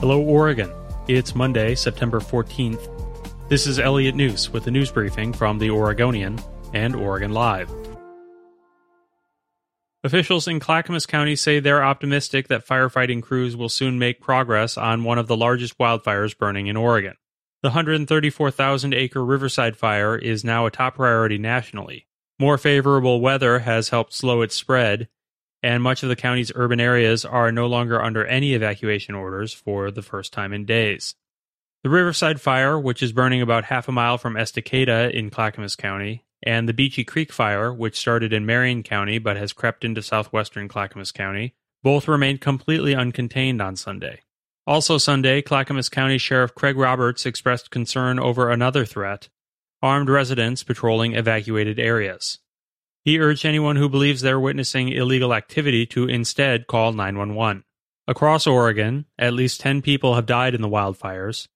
Hello, Oregon. It's Monday, September 14th. This is Elliot Njus with the news briefing from The Oregonian and Oregon Live. Officials in Clackamas County say they're optimistic that firefighting crews will soon make progress on one of the largest wildfires burning in Oregon. The 134,000 acre Riverside fire is now a top priority nationally. More favorable weather has helped slow its spread, and much of the county's urban areas are no longer under any evacuation orders for the first time in days. The Riverside Fire, which is burning about half a mile from Estacada in Clackamas County, and the Beachie Creek Fire, which started in Marion County but has crept into southwestern Clackamas County, both remained completely uncontained on Sunday. Also Sunday, Clackamas County Sheriff Craig Roberts expressed concern over another threat armed residents patrolling evacuated areas. He urged anyone who believes they're witnessing illegal activity to instead call 911. Across Oregon, at least 10 people have died in the wildfires.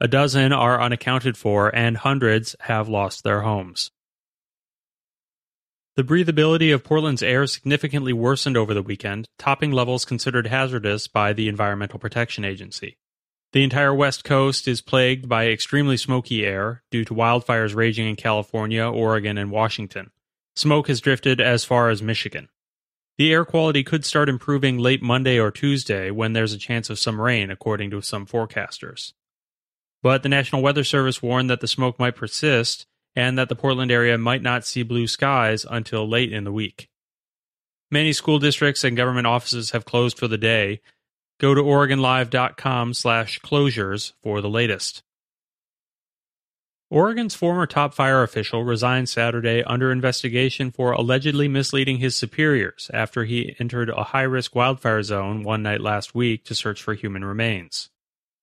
A dozen are unaccounted for, and hundreds have lost their homes. The breathability of Portland's air significantly worsened over the weekend, topping levels considered hazardous by the Environmental Protection Agency. The entire West Coast is plagued by extremely smoky air due to wildfires raging in California, Oregon, and Washington. Smoke has drifted as far as Michigan. The air quality could start improving late Monday or Tuesday when there's a chance of some rain, according to some forecasters. But the National Weather Service warned that the smoke might persist and that the Portland area might not see blue skies until late in the week. Many school districts and government offices have closed for the day. Go to OregonLive.com slash closures for the latest. Oregon's former top fire official resigned Saturday under investigation for allegedly misleading his superiors after he entered a high risk wildfire zone one night last week to search for human remains.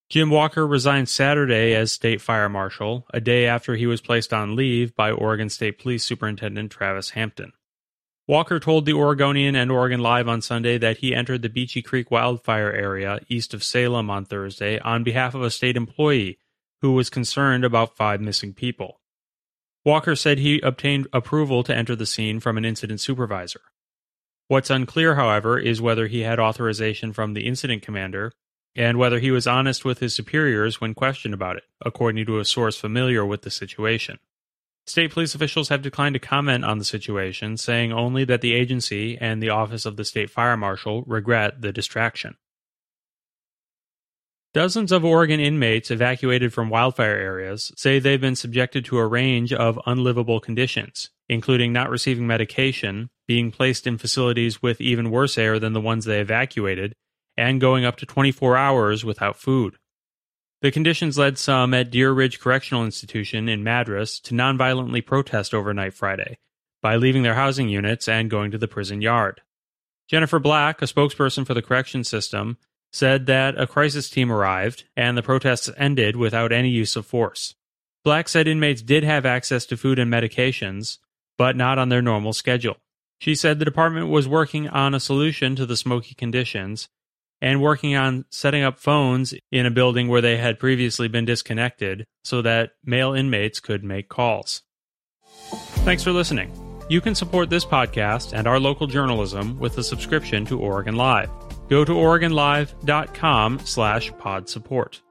Jim Walker resigned Saturday as state fire marshal, a day after he was placed on leave by Oregon State Police Superintendent Travis Hampton. Walker told the Oregonian and Oregon Live on Sunday that he entered the Beachie Creek wildfire area east of Salem on Thursday on behalf of a state employee who was concerned about five missing people. Walker said he obtained approval to enter the scene from an incident supervisor. What's unclear, however, is whether he had authorization from the incident commander and whether he was honest with his superiors when questioned about it, according to a source familiar with the situation. State police officials have declined to comment on the situation, saying only that the agency and the Office of the State Fire Marshal regret the distraction. Dozens of Oregon inmates evacuated from wildfire areas say they've been subjected to a range of unlivable conditions, including not receiving medication, being placed in facilities with even worse air than the ones they evacuated, and going up to 24 hours without food. The conditions led some at Deer Ridge Correctional Institution in Madras to nonviolently protest overnight Friday by leaving their housing units and going to the prison yard. Jennifer Black, a spokesperson for the correction system, said that a crisis team arrived and the protests ended without any use of force. Black said inmates did have access to food and medications, but not on their normal schedule. She said the department was working on a solution to the smoky conditions and working on setting up phones in a building where they had previously been disconnected so that male inmates could make calls. Thanks for listening. You can support this podcast and our local journalism with a subscription to Oregon Live. Go to OregonLive.com slash pod support.